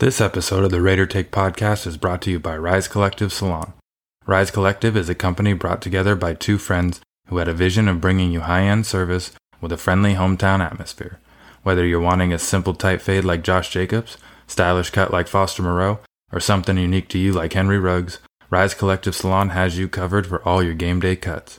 This episode of the Raider Take podcast is brought to you by Rise Collective Salon. Rise Collective is a company brought together by two friends who had a vision of bringing you high end service with a friendly hometown atmosphere. Whether you're wanting a simple tight fade like Josh Jacobs, stylish cut like Foster Moreau, or something unique to you like Henry Ruggs, Rise Collective Salon has you covered for all your game day cuts.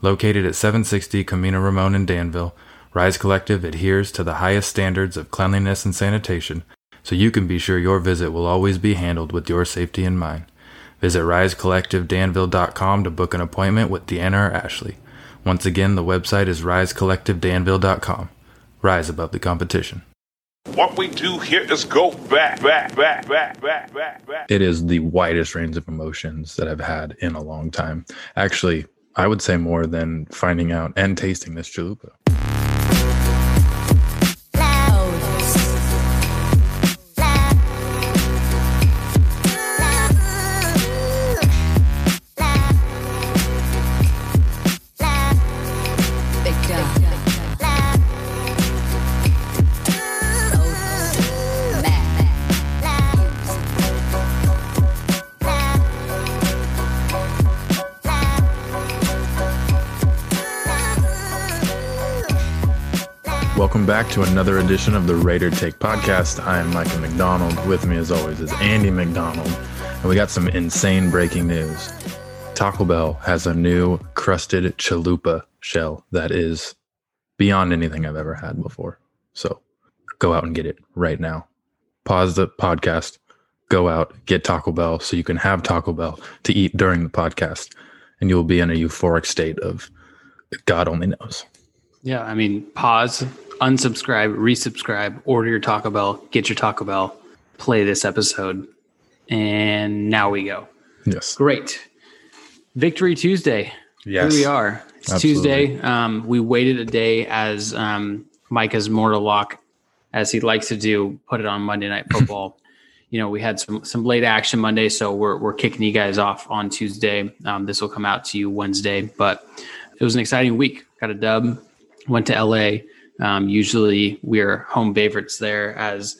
Located at 760 Camino Ramon in Danville, Rise Collective adheres to the highest standards of cleanliness and sanitation so you can be sure your visit will always be handled with your safety in mind. Visit risecollectivedanville.com to book an appointment with Deanna or Ashley. Once again, the website is risecollectivedanville.com. Rise above the competition. What we do here is go back, back, back, back, back, back, back. It is the widest range of emotions that I've had in a long time. Actually, I would say more than finding out and tasting this chalupa. Back to another edition of the Raider Take podcast. I am Michael McDonald. With me, as always, is Andy McDonald. And we got some insane breaking news. Taco Bell has a new crusted chalupa shell that is beyond anything I've ever had before. So go out and get it right now. Pause the podcast, go out, get Taco Bell so you can have Taco Bell to eat during the podcast. And you will be in a euphoric state of God only knows. Yeah, I mean, pause, unsubscribe, resubscribe, order your Taco Bell, get your Taco Bell, play this episode, and now we go. Yes. Great. Victory Tuesday. Yes. Here we are. It's Absolutely. Tuesday. Um, we waited a day as um, Micah's mortal lock, as he likes to do, put it on Monday Night Football. you know, we had some some late action Monday, so we're we're kicking you guys off on Tuesday. Um, this will come out to you Wednesday, but it was an exciting week. Got a dub. Went to LA. Um, usually we're home favorites there as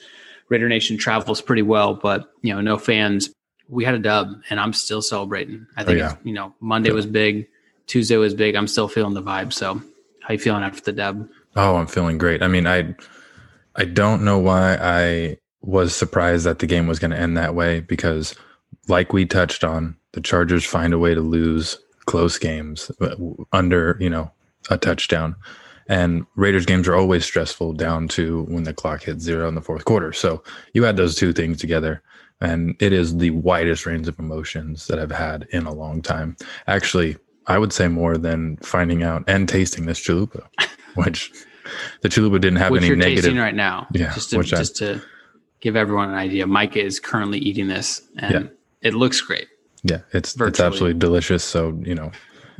Raider Nation travels pretty well, but you know, no fans. We had a dub, and I'm still celebrating. I think Oh, yeah. you know Monday was big, Tuesday was big. I'm still feeling the vibe. So, how you feeling after the dub? Oh, I'm feeling great. I mean, I I don't know why I was surprised that the game was going to end that way because like we touched on, the Chargers find a way to lose close games uh, under, you know, a touchdown. And Raiders games are always stressful down to when the clock hits zero in the fourth quarter. So you add those two things together, and it is the widest range of emotions that I've had in a long time. Actually, I would say more than finding out and tasting this chalupa, which the chalupa didn't have Which any you're negative. tasting right now. Yeah, Just to which I- to give everyone an idea, Micah is currently eating this, and Yeah. it looks great. Yeah, it's it's absolutely delicious. So you know,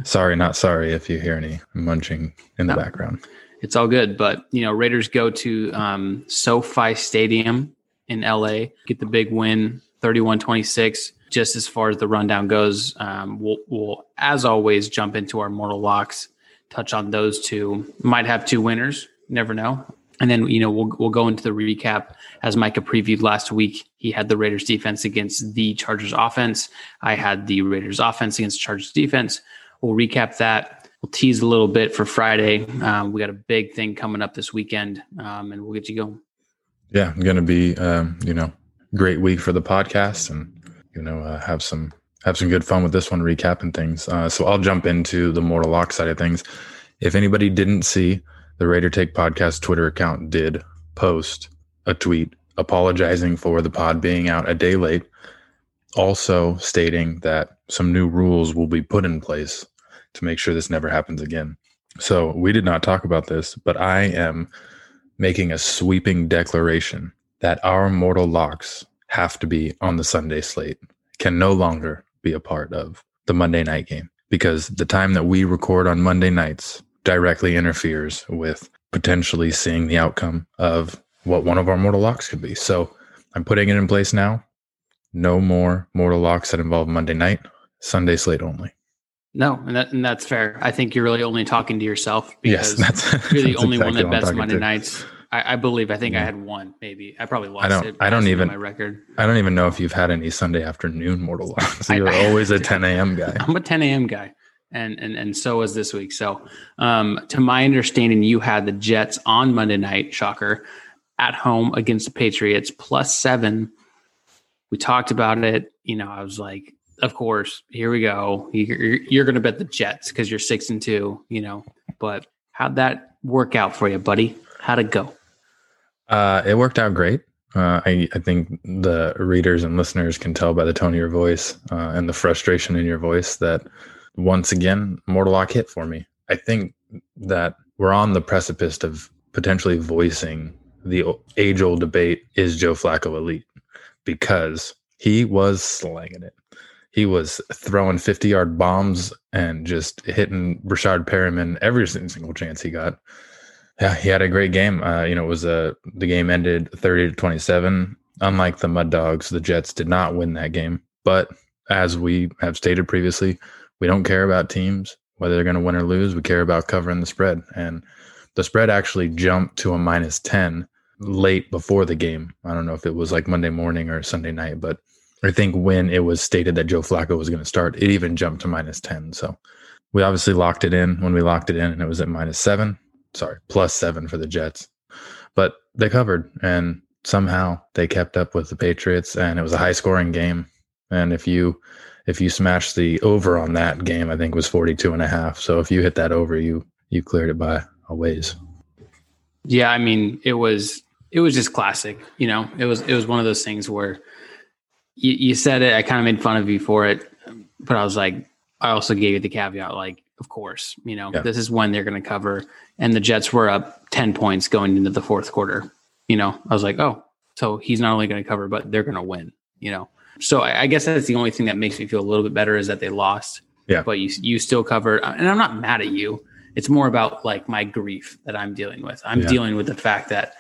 sorry, not sorry if you hear any munching in the No. background. it's all good. But you know, Raiders go to um, SoFi Stadium in LA, get the big win, 31-26. Just as far as the rundown goes, um, we'll, we'll, as always, jump into our mortal locks, touch on those two. Might have two winners, never know. And then you know we'll we'll go into the recap as Micah previewed last week. He had the Raiders defense against the Chargers offense. I had the Raiders offense against Chargers defense. We'll recap that. We'll tease a little bit for Friday. Um, we got a big thing coming up this weekend, um, and we'll get you going. Yeah, going to be um, you know great week for the podcast, and you know uh, have some have some good fun with this one recapping things. Uh, so I'll jump into the Mortal Lock side of things. If anybody didn't see, the Raider Take podcast Twitter account did post a tweet apologizing for the pod being out a day late, also stating that some new rules will be put in place to make sure this never happens again. So we did not talk about this, but I am making a sweeping declaration that our mortal locks have to be on the Sunday slate, can no longer be a part of the Monday night game because the time that we record on Monday nights directly interferes with potentially seeing the outcome of what one of our mortal locks could be. So I'm putting it in place now. No more mortal locks that involve Monday night, Sunday slate only. No, and, that, and that's fair. I think you're really only talking to yourself Yes, because that's you're the only one that bets Monday to. nights. I, I believe. I think I had one, maybe. I probably lost I don't- it. I don't even- my record. I don't even know if you've had any Sunday afternoon mortal locks. I- You're I- always a 10 a.m. guy. I'm a 10 a.m. guy, and and and so was this week. So, um, to my understanding, you had the Jets on Monday night, shocker, at home against the Patriots, plus seven. We talked about it. You know, I was like, of course, here we go. You're, you're going to bet the Jets because you're six and two. You know, but how'd that work out for you, buddy? How'd it go? Uh, it worked out great. Uh, I, I think the readers and listeners can tell by the tone of your voice uh, and the frustration in your voice that once again, Mortal Lock hit for me. I think that we're on the precipice of potentially voicing the age old debate is Joe Flacco elite? Because he was slanging it. He was throwing 50 yard bombs and just hitting Rashard Perriman every single chance he got. Yeah, he had a great game. Uh, you know, it was a the game ended 30 to 27. Unlike the Mud Dogs, the Jets did not win that game. But as we have stated previously, we don't care about teams whether they're going to win or lose. We care about covering the spread, and the spread actually jumped to a minus 10 late before the game. I don't know if it was like Monday morning or Sunday night, but I think when it was stated that Joe Flacco was going to start, it even jumped to minus 10. So we obviously locked it in when we locked it in, and it was at minus seven sorry, plus seven for the Jets. But they covered and somehow they kept up with the Patriots and it was a high scoring game. And if you if you smash the over on that game, I think it was 42 and a half. So if you hit that over, you you cleared it by a ways. Yeah, I mean, it was it was just classic. You know, it was it was one of those things where you, you said it. I kind of made fun of you for it, but I was like, I also gave you the caveat, like, of course, you know, Yeah. this is when they're going to cover. And the Jets were up ten points going into the fourth quarter. You know, I was like, oh, so he's not only going to cover, but they're going to win. You know, so I, I guess that's the only thing that makes me feel a little bit better is that they lost. Yeah. but you you still covered, uh, and I'm not mad at you. It's more about like my grief that I'm dealing with. I'm Yeah. dealing with the fact that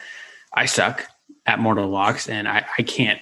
I suck at mortal locks and I, I can't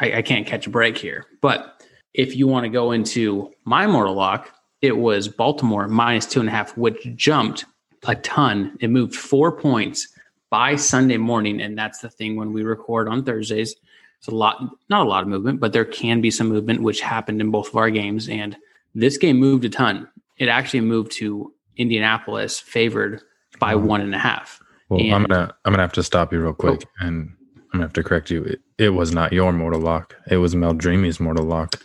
I, I can't catch a break here. But if you want to go into my mortal lock, it was Baltimore minus two and a half, which jumped a ton. It moved four points by Sunday morning. And that's the thing when we record on Thursdays. It's a lot, not a lot of movement, but there can be some movement, which happened in both of our games. And this game moved a ton. It actually moved to Indianapolis favored by one and a half. Well, I'm gonna I'm gonna have to stop you real quick, oh. and I'm gonna have to correct you. It, it was not your mortal lock. It was Mel Dreamy's mortal lock.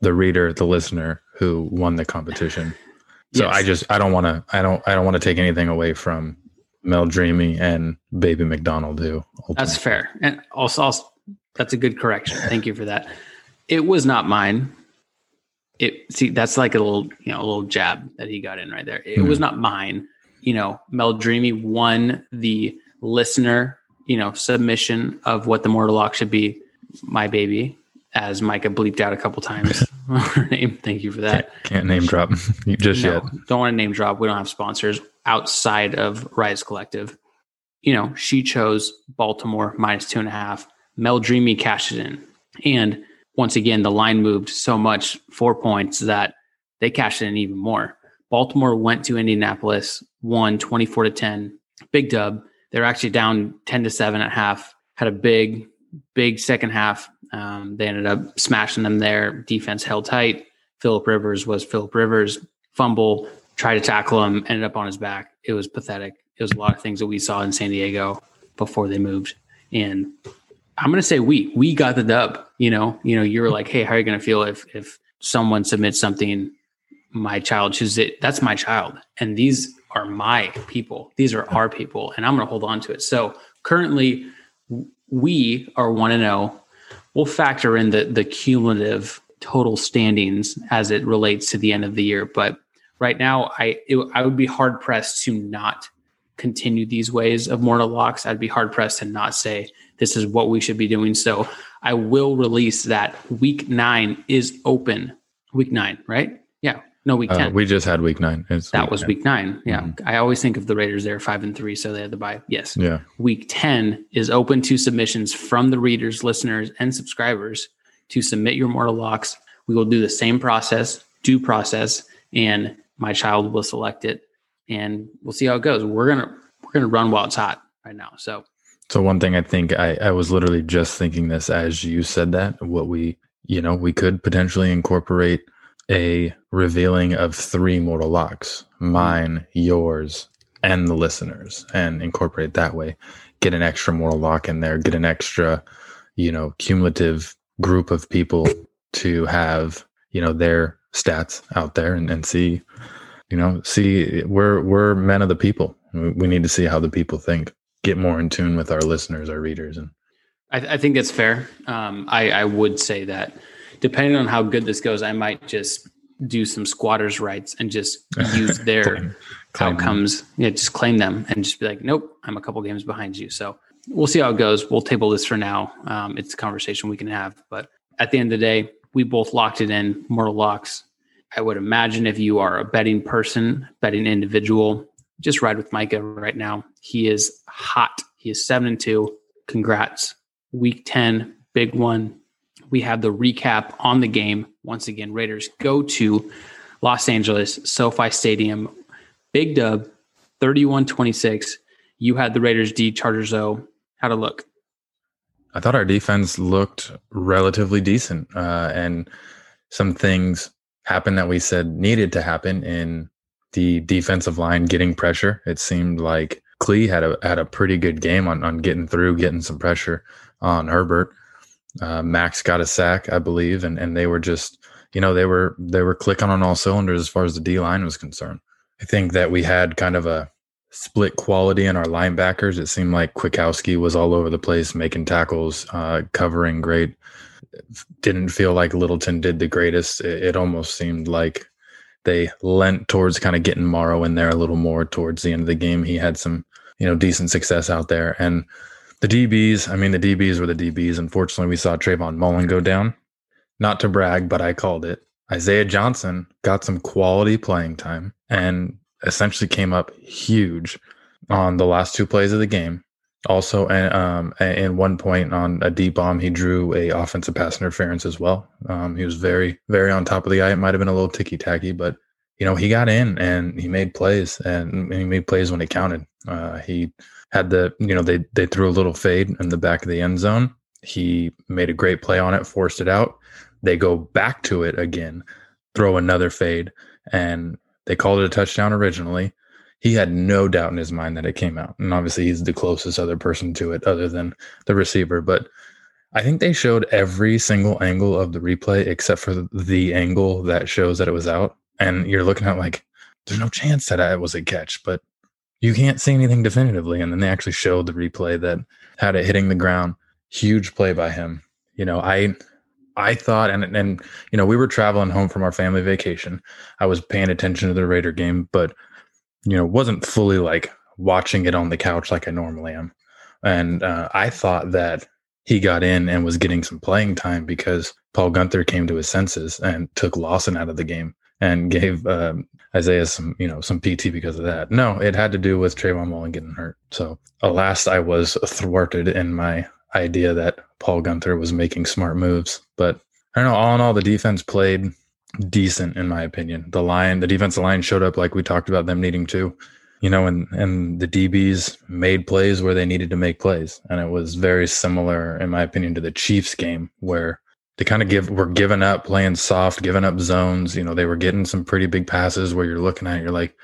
The reader, the listener, who won the competition. So Yes. I just I don't want to I don't I don't want to take anything away from Mel Dreamy and Baby McDonald who. That's fair. And also, also, that's a good correction. Thank you for that. It was not mine. It see that's like a little you know a little jab that he got in right there. It was hmm. not mine. You know, Mel Dreamy won the listener you know submission of what the mortal lock should be. My baby, as Micah bleeped out a couple times her name. Thank you for that. Can't name drop just No, yet. Don't want to name drop. We don't have sponsors outside of Rise Collective. You know, she chose Baltimore minus two and a half. Mel Dreamy cashed it in. And once again, the line moved so much, four points, that they cashed it in even more. Baltimore went to Indianapolis, won 24 to 10. Big dub. They're actually down 10 to 7 at half. Had a big, big second half. Um, they ended up smashing them there. Defense held tight. Philip Rivers was Philip Rivers. Fumble, tried to tackle him, ended up on his back. It was pathetic. It was a lot of things that we saw in San Diego before they moved. And I'm gonna say we we got the dub. You know, you know, you were like, hey, how are you gonna feel if if someone submits something, my child chooses it? That's my child, and these are my people. These are our people, and I'm gonna hold on to it. So currently, we are one and zero. We'll factor in the the cumulative total standings as it relates to the end of the year, but right now, I it, I would be hard pressed to not continue these ways of mortal locks. I'd be hard pressed to not say this is what we should be doing. So I will release that week nine is open. Week nine, right? No, week Uh, ten. we just had week nine. It's that was 10. week nine. Yeah. Mhm. I always think of the Raiders there five and three, so they had to buy. Yes. Yeah. Week 10 is open to submissions from the readers, listeners, and subscribers to submit your mortal locks. We will do the same process, due process, and my child will select it and we'll see how it goes. We're gonna we're gonna run while it's hot right now. So So one thing I think I, I was literally just thinking this as you said that, what we, you know, we could potentially incorporate a revealing of three mortal locks, mine, yours, and the listeners, and incorporate that way. Get an extra mortal lock in there, get an extra, you know, cumulative group of people to have, you know, their stats out there and, and see, you know, see we're we're men of the people. We need to see how the people think get more in tune with our listeners, our readers, and I, I think that's fair. Um, I, I would say that depending on how good this goes, I might just do some squatters' rights and just use their claim, claim outcomes. Them. Yeah, just claim them and just be like, nope, I'm a couple games behind you. So we'll see how it goes. We'll table this for now. Um, it's a conversation we can have. But at the end of the day, we both locked it in, Mortal Locks. I would imagine if you are a betting person, betting individual, just ride with Micah right now. He is hot. He is seven and two. Congrats. Week 10, big one. We have the recap on the game. Once again, Raiders go to Los Angeles, SoFi Stadium. Big dub, 31 26. You had the Raiders D, Chargers O. How'd it look? I thought our defense looked relatively decent. Uh, and some things happened that we said needed to happen in the defensive line getting pressure. It seemed like Klee had a had a pretty good game on on getting through, getting some pressure on Herbert. Uh, Max got a sack, I believe, and and they were just you know they were they were clicking on all cylinders as far as the D line was concerned. I think that we had kind of a split quality in our linebackers. It seemed like Kwiatkoski was all over the place, making tackles, uh, covering great. Didn't feel like Littleton did the greatest. It, it almost seemed like they lent towards kind of getting Morrow in there a little more towards the end of the game. He had some, you know, decent success out there. And the DBs, I mean, the DBs were the DBs. Unfortunately, we saw Trayvon Mullen go down. Not to brag, but I called it. Isaiah Johnson got some quality playing time and essentially came up huge on the last two plays of the game. Also, and um, in one point on a deep bomb, he drew a offensive pass interference as well. Um, he was very, very on top of the eye. It might have been a little ticky tacky, but you know he got in and he made plays, and he made plays when it counted. Uh, he had the, you know, they they threw a little fade in the back of the end zone. He made a great play on it, forced it out. They go back to it again, throw another fade, and they called it a touchdown originally he had no doubt in his mind that it came out. And obviously, he's the closest other person to it other than the receiver. But I think they showed every single angle of the replay except for the angle that shows that it was out. And you're looking at like, there's no chance that it was a catch, but you can't see anything definitively. And then they actually showed the replay that had it hitting the ground. Huge play by him. You know, I I thought, and and you know, we were traveling home from our family vacation. I was paying attention to the Raider game, but you know, wasn't fully like watching it on the couch like I normally am. And uh, I thought that he got in and was getting some playing time because Paul Guenther came to his senses and took Lawson out of the game and gave um, Isaiah some, you know, some PT because of that. No, it had to do with Trayvon Mullen getting hurt. So, alas, I was thwarted in my idea that Paul Guenther was making smart moves. But I don't know. All in all, the defense played decent in my opinion. The line, the defensive line showed up like we talked about them needing to, you know, and and the DBs made plays where they needed to make plays, and it was very similar in my opinion to the Chiefs game where they kind of give were giving up playing soft, giving up zones. You know, they were getting some pretty big passes where you're looking at it, you're like,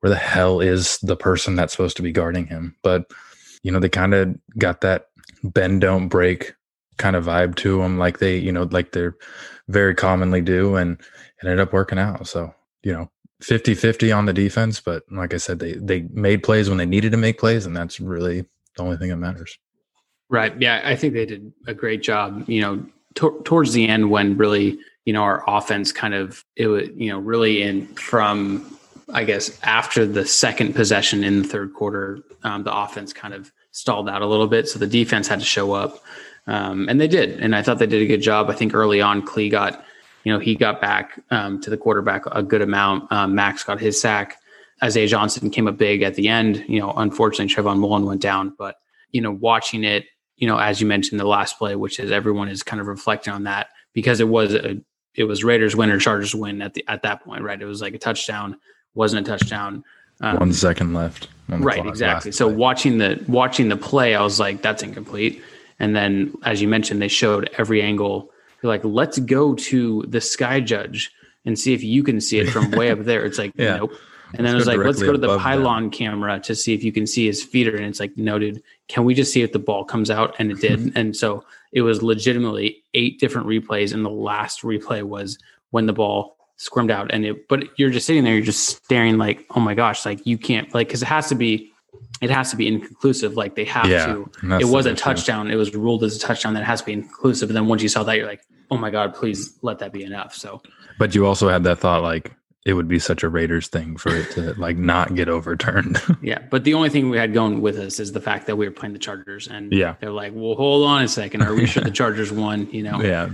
where the hell is the person that's supposed to be guarding him? But you know, they kind of got that bend don't break kind of vibe to them, like they, you know, like they're very commonly do and it ended up working out. So, you know, 50 50 on the defense. But like I said, they, they made plays when they needed to make plays. And that's really the only thing that matters. Right. Yeah. I think they did a great job, you know, towards the end when really, you know, our offense kind of, it was, you know, really in from, I guess, after the second possession in the third quarter, um, the offense kind of stalled out a little bit. So the defense had to show up. Um, and they did. And I thought they did a good job. I think early on, Klee got, you know, he got back um, to the quarterback a good amount. Um, Max got his sack. Isaiah Johnson came up big at the end. You know, unfortunately, Trayvon Mullen went down. But, you know, watching it, you know, as you mentioned, the last play, which is everyone is kind of reflecting on that because it was a, it was Raiders win or Chargers win at the at that point, right? It was like a touchdown, wasn't a touchdown. Um, One second left. on the right clock exactly so play. watching the watching the play i was like that's incomplete and then as you mentioned they showed every angle they're like let's go to the sky judge and see if you can see it from way up there it's like Yeah. nope and then Let's it was like let's go to the pylon camera to see if you can see his feeder. And it's like no dude. Can we just see if the ball comes out? And it did. And so it was legitimately eight different replays and the last replay was when the ball squirmed out. And it but you're just sitting there you're just staring like oh my gosh like you can't like because it has to be it has to be inconclusive. Like they have Yeah, to. it was a touchdown. It was ruled as a touchdown that has to be inconclusive. And then once you saw that you're like oh my god please let that be enough. So But you also had that thought like it would be such a Raiders thing for it to like not get overturned. yeah but the only thing we had going with us is the fact that we were playing the chargers and Yeah. they're like well hold on a second are we sure the chargers won you know yeah.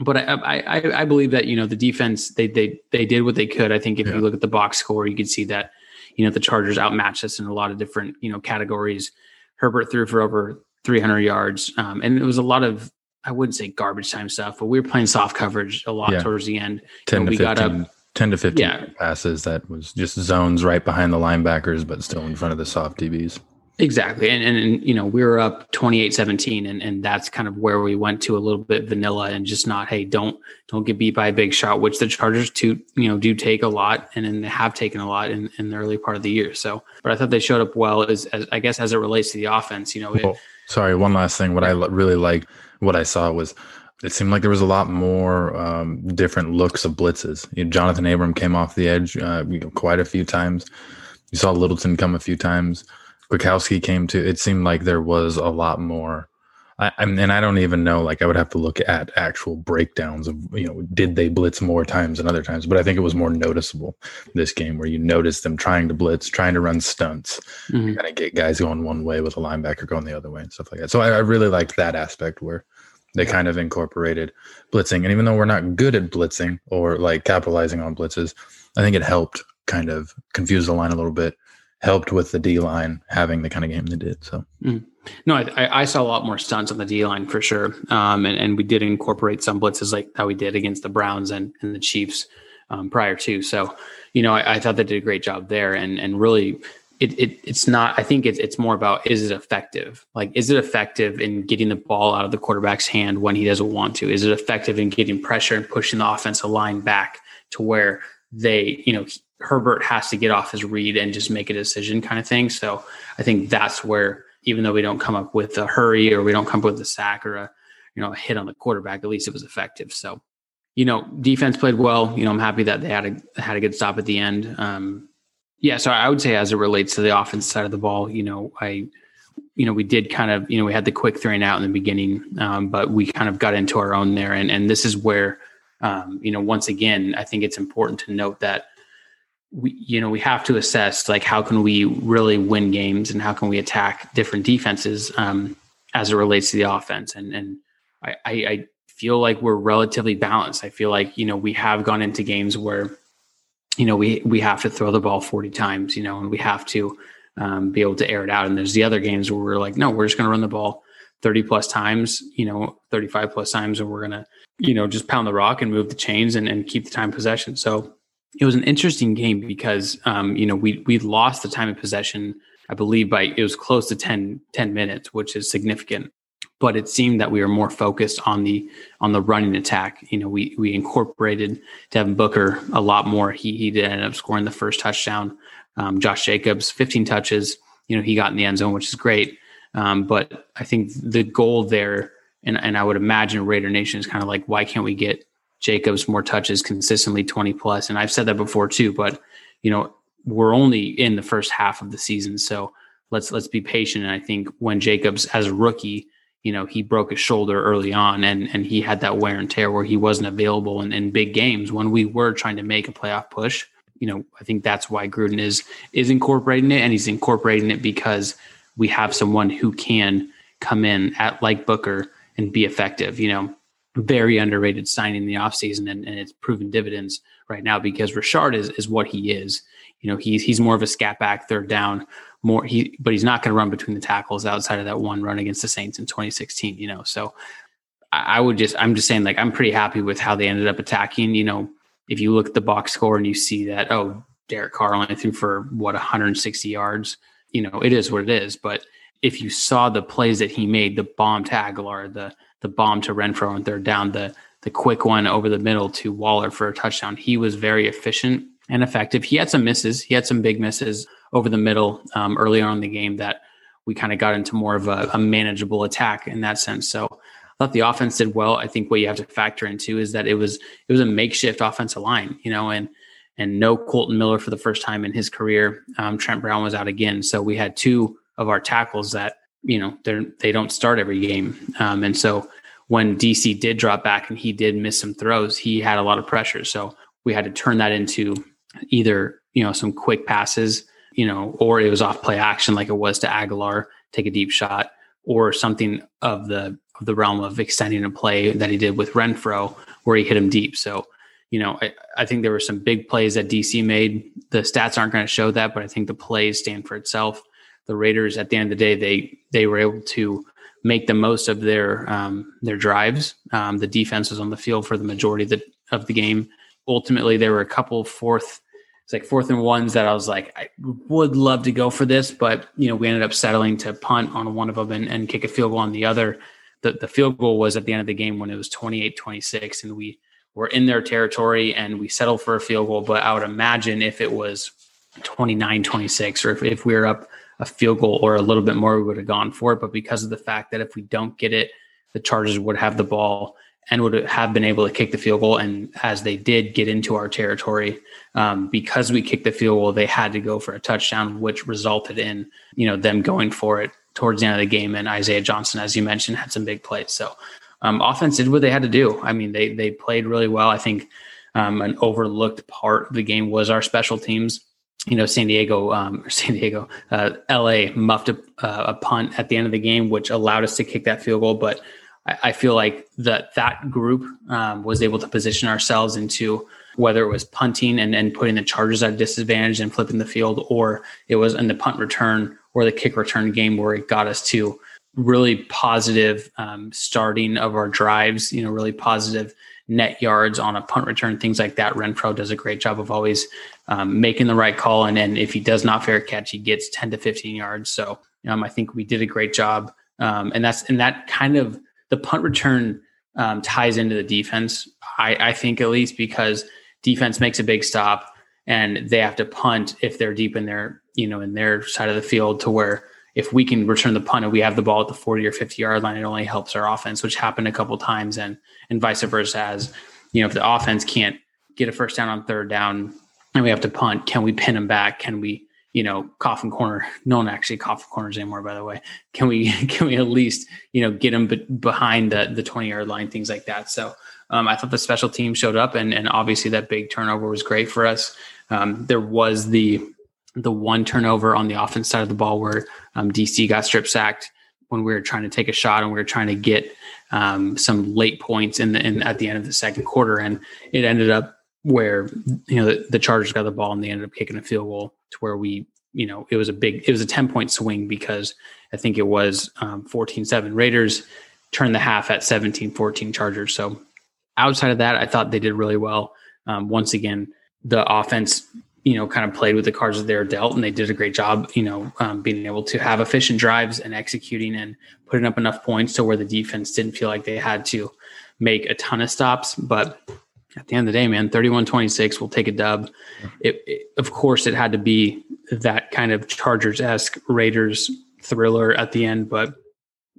but I, I I- believe that you know the defense they they they did what they could. I think if Yeah. you look at the box score, you could see that you know the Chargers outmatched us in a lot of different you know categories. Herbert threw for over 300 yards, um, and it was a lot of I wouldn't say garbage time stuff, but we were playing soft coverage a lot Yeah. towards the end. 10 we to got 15, up- 10 to 15 Yeah. passes that was just zones right behind the linebackers, but still in front of the soft DBs. Exactly. And, and, and, you know, we were up 28, 17 and, and that's kind of where we went to a little bit vanilla and just not, Hey, don't, don't get beat by a big shot, which the Chargers to, you know, do take a lot and then they have taken a lot in, in the early part of the year. So, but I thought they showed up well as, as I guess, as it relates to the offense, you know, it, Well, sorry, one last thing. What I really liked, what I saw was it seemed like there was a lot more um, different looks of blitzes. You know, Jonathan Abram came off the edge uh, you know, quite a few times. You saw Littleton come a few times. Kwiatkoski came to. It seemed like there was a lot more. I, I mean, and I don't even know. Like, I would have to look at actual breakdowns of you know, did they blitz more times than other times? But I think it was more noticeable this game where you noticed them trying to blitz, trying to run stunts, Mhm. kind of get guys going one way with a linebacker going the other way and stuff like that. So I, I really liked that aspect where they kind of incorporated blitzing. And even though we're not good at blitzing or like capitalizing on blitzes, I think it helped kind of confuse the line a little bit, helped with the D line having the kind of game they did. So No, I, I- I saw a lot more stunts on the D line for sure, um, and, and we did incorporate some blitzes like how we did against the Browns and, and the Chiefs um, prior to. So, you know, I, I thought they did a great job there, and and really, it, it it's not. I think it's it's more about is it effective? Like, is it effective in getting the ball out of the quarterback's hand when he doesn't want to? Is it effective in getting pressure and pushing the offensive line back to where they, you know, Herbert has to get off his read and just make a decision kind of thing. So I think that's where, even though we don't come up with a hurry or we don't come up with a sack or a, you know, a hit on the quarterback, at least it was effective. So, you know, defense played well. You know, I'm happy that they had a had a good stop at the end. Um, yeah, so I would say as it relates to the offense side of the ball, you know, I, you know, we did kind of, you know, we had the quick three and out in the beginning, um, but we kind of got into our own there, and and this is where, um, you know, once again, I think it's important to note that we you know we have to assess like how can we really win games and how can we attack different defenses um, as it relates to the offense and and I, I I feel like we're relatively balanced. I feel like you know we have gone into games where you know we we have to throw the ball 40 times you know and we have to um, be able to air it out. And there's the other games where we're like no we're just going to run the ball 30 plus times you know 35 plus times and we're going to you know just pound the rock and move the chains and, and keep the time possession. So it was an interesting game because um, you know we we lost the time of possession i believe by it was close to 10 10 minutes which is significant but it seemed that we were more focused on the on the running attack you know we we incorporated devin booker a lot more he he did end up scoring the first touchdown um, josh jacobs 15 touches you know he got in the end zone which is great um, but i think the goal there and, and i would imagine raider nation is kind of like why can't we get Jacobs more touches consistently 20 plus. And I've said that before too, but you know, we're only in the first half of the season. So let's let's be patient. And I think when Jacobs as a rookie, you know, he broke his shoulder early on and and he had that wear and tear where he wasn't available in, in big games when we were trying to make a playoff push. You know, I think that's why Gruden is is incorporating it and he's incorporating it because we have someone who can come in at like Booker and be effective. You know, very underrated signing in the offseason and, and it's proven dividends right now because Richard is is what he is. You know, he's he's more of a scat back third down, more he but he's not going to run between the tackles outside of that one run against the Saints in 2016, you know. So I, would just I'm just saying like I'm pretty happy with how they ended up attacking. You know, if you look at the box score and you see that, oh, Derek Carr only threw for what 160 yards. you know, it is what it is. But if you saw the plays that he made, the bomb to Agholor, the the bomb to Renfrow on third down, the the quick one over the middle to Waller for a touchdown, he was very efficient and effective. He had some misses. He had some big misses over the middle um, early on in the game that we kind of got into more of a, a, manageable attack in that sense. So I thought the offense did well. I think what you have to factor into is that it was it was a makeshift offensive line, you know, and and no Colton Miller for the first time in his career. Um, Trent Brown was out again, so we had two of our tackles that you know they they don't start every game, um, and so when DC did drop back and he did miss some throws, he had a lot of pressure. So we had to turn that into either you know some quick passes, you know, or it was off play action like it was to Agholor, take a deep shot, or something of the of the realm of extending a play that he did with Renfrow where he hit him deep. So you know, I, I think there were some big plays that DC made. The stats aren't going to show that, but I think the plays stand for itself. The Raiders, at the end of the day, they they were able to make the most of their um, their drives. Um, the defense was on the field for the majority of the of the game. Ultimately, there were a couple fourth, it's like fourth and ones that I was like, I would love to go for this, but you know, we ended up settling to punt on one of them and, and kick a field goal on the other. The, the field goal was at the end of the game when it was 28 26, and we were in their territory and we settled for a field goal. But I would imagine if it was 29 26 or if, if we were up a field goal or a little bit more, we would have gone for it. But because of the fact that if we don't get it, the Chargers would have the ball and would have been able to kick the field goal. And as they did get into our territory, um, because we kicked the field goal, they had to go for a touchdown, which resulted in you know them going for it towards the end of the game. And Isaiah Johnson, as you mentioned, had some big plays. So um, offense did what they had to do. I mean, they they played really well. I think um, an overlooked part of the game was our special teams. You know, San Diego, um, San Diego, uh, L.A. muffed a, uh, a, punt at the end of the game, which allowed us to kick that field goal. But I, feel like that that group um, was able to position ourselves into whether it was punting and, and putting the Chargers at a disadvantage and flipping the field, or it was in the punt return or the kick return game where it got us to really positive um, starting of our drives, you know, really positive net yards on a punt return, things like that. Renfrow does a great job of always um, making the right call. And then if he does not fair catch, he gets 10 to 15 yards. So um, I think we did a great job. Um, and that's, and that kind of the punt return um, ties into the defense, I, I think at least because defense makes a big stop and they have to punt if they're deep in their, you know, in their side of the field to where if we can return the punt and we have the ball at the 40 or 50 yard line, it only helps our offense, which happened a couple times and and vice versa as you know, if the offense can't get a first down on third down and we have to punt, can we pin them back? Can we, you know, coffin corner? No one actually coffin corners anymore, by the way. Can we can we at least, you know, get them be- behind the the 20 yard line, things like that. So um, I thought the special team showed up and and obviously that big turnover was great for us. Um, there was the the one turnover on the offense side of the ball where um, DC got strip sacked when we were trying to take a shot and we were trying to get um, some late points in the in, at the end of the second quarter, and it ended up where you know the, the Chargers got the ball and they ended up kicking a field goal to where we you know it was a big it was a 10 point swing because I think it was um, 14-7 Raiders turned the half at 17-14 Chargers. So outside of that, I thought they did really well. Um, once again, the offense you know, kind of played with the cards that they were dealt, and they did a great job, you know, um, being able to have efficient drives and executing and putting up enough points to where the defense didn't feel like they had to make a ton of stops. But at the end of the day, man, 31 26 will take a dub. It, it, of course, it had to be that kind of Chargers esque Raiders thriller at the end, but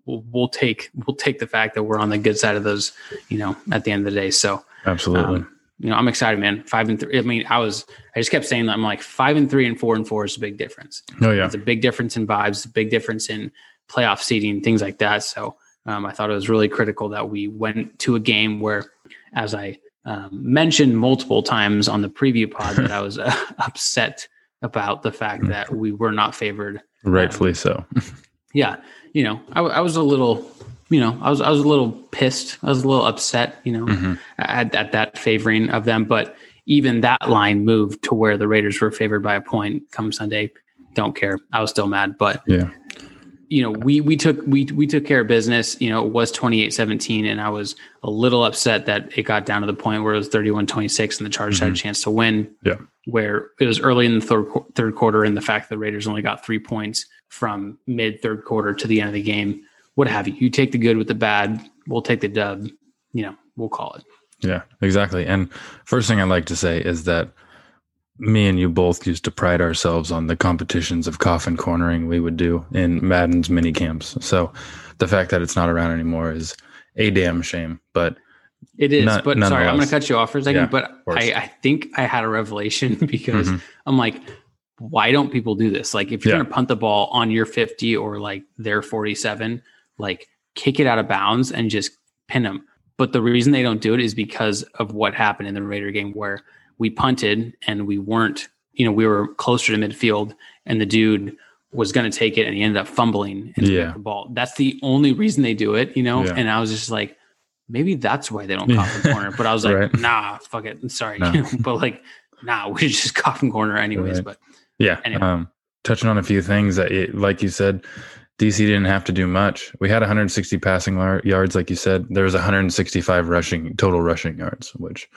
we'll, we'll, take we'll take the fact that we're on the good side of those, you know, at the end of the day. So, absolutely. Um, you know, I'm excited, man. Five and three. I mean, I was, I just kept saying that I'm like five and three and four and four is a big difference. Oh yeah, it's a big difference in vibes, a big difference in playoff seeding, things like that. So um, I thought it was really critical that we went to a game where, as I um, mentioned multiple times on the preview pod, that I was uh, upset about the fact mm. that we were not favored. Rightfully um, so. yeah, you know, I, I was a little you know, I was I was a little pissed. I was a little upset, you know, mm-hmm. at, at that favoring of them. But even that line moved to where the Raiders were favored by a point come Sunday. Don't care. I was still mad, but yeah, you know, we we took we we took care of business. You know, it was 28-17, and I was a little upset that it got down to the point where it was 31-26 and the Chargers had a Mhm. chance to win. Yeah. Where it was early in the third third quarter, and the fact that the Raiders only got three points from mid third quarter to the end of the game, what have you. You take the good with the bad. We'll take the dub. You know, we'll call it. Yeah, exactly. And first thing I'd like to say is that me and you both used to pride ourselves on the competitions of coffin cornering we would do in Madden's mini camps. So the fact that it's not around anymore is a damn shame. But It is, None- but sorry, I'm going to cut you off for a second. Yeah, but. I, I think I had a revelation because Mhm. I'm like, why don't people do this? Like, if you're Yeah. going to punt the ball on your 50 or like their 47, like kick it out of bounds and just pin them. But the reason they don't do it is because of what happened in the Raider game where we punted and we weren't, you know, we were closer to midfield and the dude was going to take it and he ended up fumbling and Yeah. the ball. That's the only reason they do it, you know? Yeah. And I was just like, maybe that's why they don't coffin corner. But I was like, Right. nah, fuck it. I'm sorry. No. You know, but like, nah, we just coffin corner anyways. Right. But yeah, Anyway. um, touching on a few things that, it, like you said, DC didn't have to do much. We had 160 passing yards, like you said. There was 165 rushing total rushing yards, which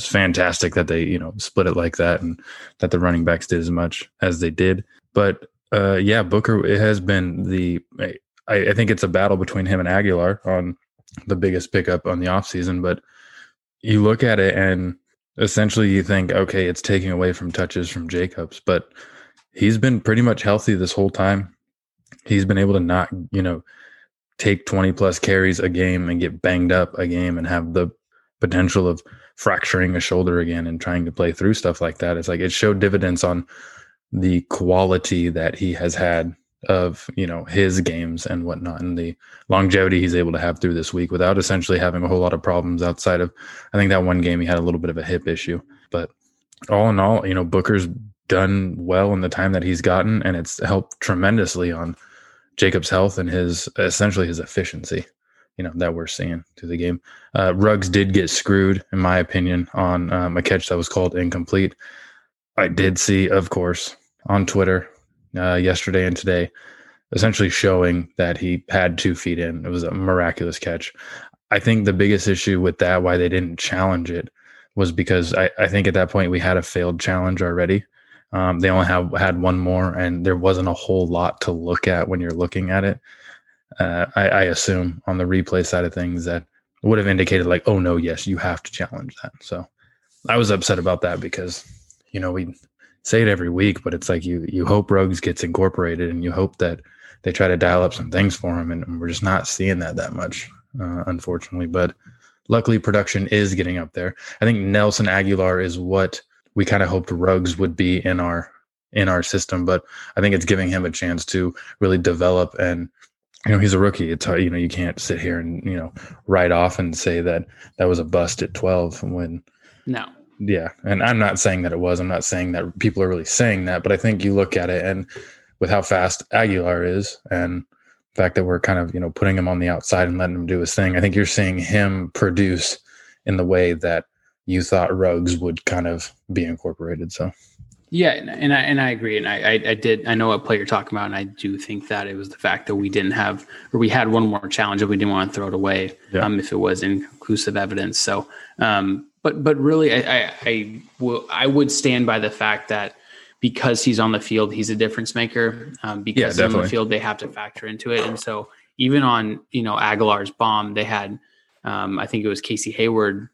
was fantastic that they you know split it like that and that the running backs did as much as they did. But uh, yeah, Booker it has been the I, I think it's a battle between him and Agholor on the biggest pickup on the offseason. But you look at it and essentially you think, okay, it's taking away from touches from Jacobs, but he's been pretty much healthy this whole time. He's been able to not, you know, take 20 plus carries a game and get banged up a game and have the potential of fracturing a shoulder again and trying to play through stuff like that. It's like it showed dividends on the quality that he has had of, you know, his games and whatnot and the longevity he's able to have through this week without essentially having a whole lot of problems outside of I think that one game he had a little bit of a hip issue. But all in all, you know, Booker's done well in the time that he's gotten, and it's helped tremendously on Jacob's health and his essentially his efficiency, you know, that we're seeing through the game. Uh, did get screwed, in my opinion, on um, a catch that was called incomplete. I did see, of course, on Twitter uh, yesterday and today, essentially showing that he had two feet in. It was a miraculous catch. I think the biggest issue with that, why they didn't challenge it, was because I, I think at that point we had a failed challenge already. Um, they only have had one more, and there wasn't a whole lot to look at when you're looking at it. Uh, I, I assume on the replay side of things that would have indicated like, oh no, yes, you have to challenge that. So I was upset about that because you know we say it every week, but it's like you you hope Ruggs gets incorporated, and you hope that they try to dial up some things for him, and we're just not seeing that that much, uh, unfortunately. But luckily, production is getting up there. I think Nelson Agholor is what we kind of hoped Ruggs would be in our in our system, but I think it's giving him a chance to really develop. And you know, he's a rookie. It's hard, you know you can't sit here and you know write off and say that that was a bust at twelve when no, yeah, and I'm not saying that it was. I'm not saying that people are really saying that, but I think you look at it and with how fast Agholor is and the fact that we're kind of, you know, putting him on the outside and letting him do his thing, I think you're seeing him produce in the way that you thought Ruggs would kind of be incorporated. So Yeah, and and I and I agree, and I, I I did I know what play you're talking about, and I do think that it was the fact that we didn't have or we had one more challenge and we didn't want to throw it away Yeah. um, if it was inconclusive evidence. So, um, but but really, I I, I will I would stand by the fact that because he's on the field, he's a difference maker. Um, because he's on the field, they have to factor into it, and so even on you know Agholor's bomb, they had um, I think it was Casey Hayward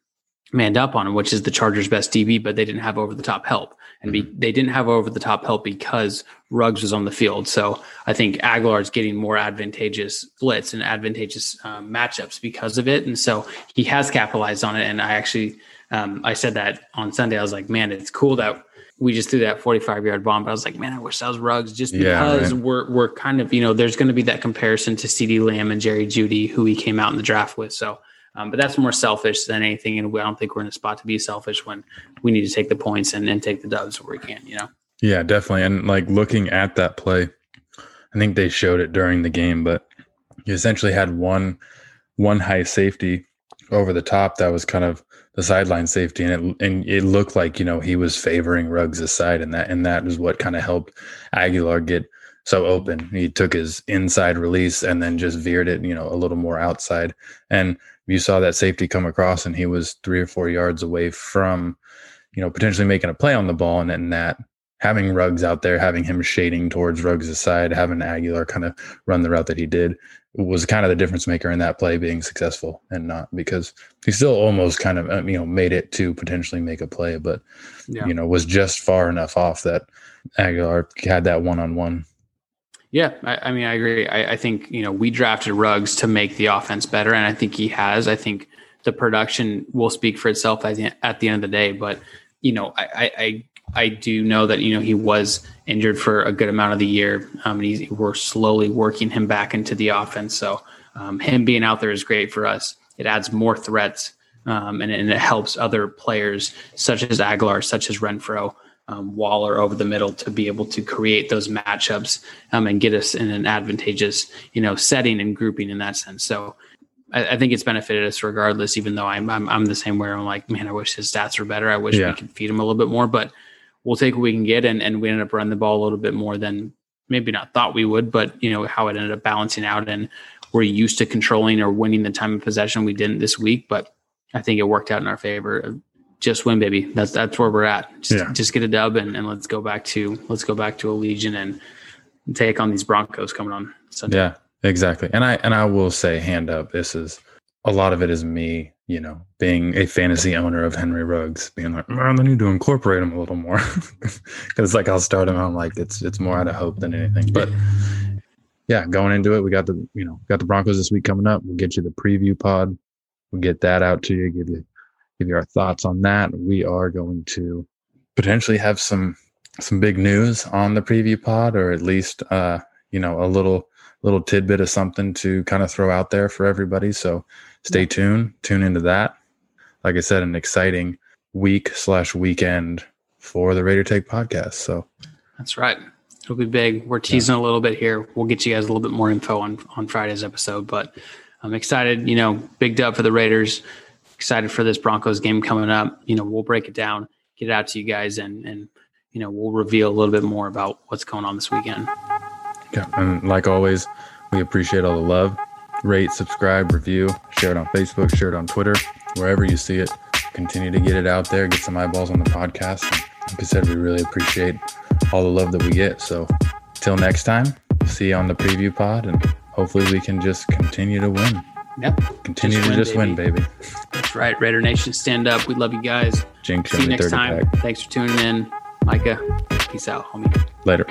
manned up on him, which is the Chargers' best DB, but they didn't have over the top help. And be, they didn't have over the top help because Ruggs was on the field. So I think Agholor is getting more advantageous blitz and advantageous um, matchups because of it. And so he has capitalized on it. And I actually, um, I said that on Sunday. I was like, man, it's cool that we just threw that 45 yard bomb. But I was like, man, I wish that was Ruggs just Yeah, because right. we're, we're kind of, you know, there's going to be that comparison to CeeDee Lamb and Jerry Jeudy, who he came out in the draft with. So um, but that's more selfish than anything. And I don't think we're in a spot to be selfish when we need to take the points and, and take the dubs where we can, you know? Yeah, definitely. And like looking at that play, I think they showed it during the game, but you essentially had one one high safety over the top that was kind of the sideline safety, and it and it looked like you know he was favoring Ruggs' aside and that and that is what kind of helped Agholor get so open. He took his inside release and then just veered it, you know, a little more outside. And you saw that safety come across, and he was three or four yards away from, you know, potentially making a play on the ball, and then that having Ruggs out there, having him shading towards Ruggs' side, having Agholor kind of run the route that he did was kind of the difference maker in that play being successful and not because he still almost kind of uh, you know made it to potentially make a play, but yeah. you know was just far enough off that Agholor had that one on one. Yeah, I, I, mean I agree. I, I think you know we drafted Ruggs to make the offense better, and I think he has. I think the production will speak for itself at the, at the end of the day, but you know I, I I do know that you know he was injured for a good amount of the year. Um, and he's, we're slowly working him back into the offense. So um, him being out there is great for us. It adds more threats, um, and, and, it helps other players such as Agholor, such as Renfrow, um, Waller over the middle to be able to create those matchups um, and get us in an advantageous you know setting and grouping in that sense. So I, I, think it's benefited us regardless. Even though I'm, I'm, I'm the same where I'm like, man, I wish his stats were better. I wish yeah. we could feed him a little bit more, but we'll take what we can get and, and we ended up running the ball a little bit more than maybe not thought we would, but you know, how it ended up balancing out and we're used to controlling or winning the time of possession. We didn't this week, but I think it worked out in our favor. Just win, baby. That's that's where we're at. Just, yeah. just get a dub and, and let's go back to let's go back to Allegiant and take on these Broncos coming on Sunday. Yeah, exactly. And I and I will say, hand up, this is a lot of it is me you know, being a fantasy owner of Henry Ruggs, being like, man, I need to incorporate him a little more. Because like I'll start him, I'm like, it's it's more out of hope than anything. But yeah, going into it, we got the you know got the Broncos this week coming up. We'll get you the preview pod. We'll get that out to you. Give you give you our thoughts on that. We are going to potentially have some some big news on the preview pod, or at least uh, you know a little little tidbit of something to kind of throw out there for everybody. So stay yeah. tuned, tune into that. Like I said, an exciting week slash weekend for the Raider Take podcast. So that's right. It'll be big. We're teasing yeah. a little bit here. We'll get you guys a little bit more info on on Friday's episode, but I'm excited. You know, big dub for the Raiders. Excited for this Broncos game coming up. You know, we'll break it down, get it out to you guys, and and you know we'll reveal a little bit more about what's going on this weekend. Yeah, and like always, we appreciate all the love rate, subscribe, review, share it on Facebook, share it on Twitter, wherever you see it. Continue to get it out there, get some eyeballs on the podcast. like I said, we really appreciate all the love that we get. So, till next time, see you on the preview pod, and hopefully, we can just continue to win. Yep. Continue just to win, just baby. win, baby. Right. Raider Nation, stand up. We love you guys. Jinx See you next time. Pack. Thanks for tuning in. Micah, peace out, homie. Later.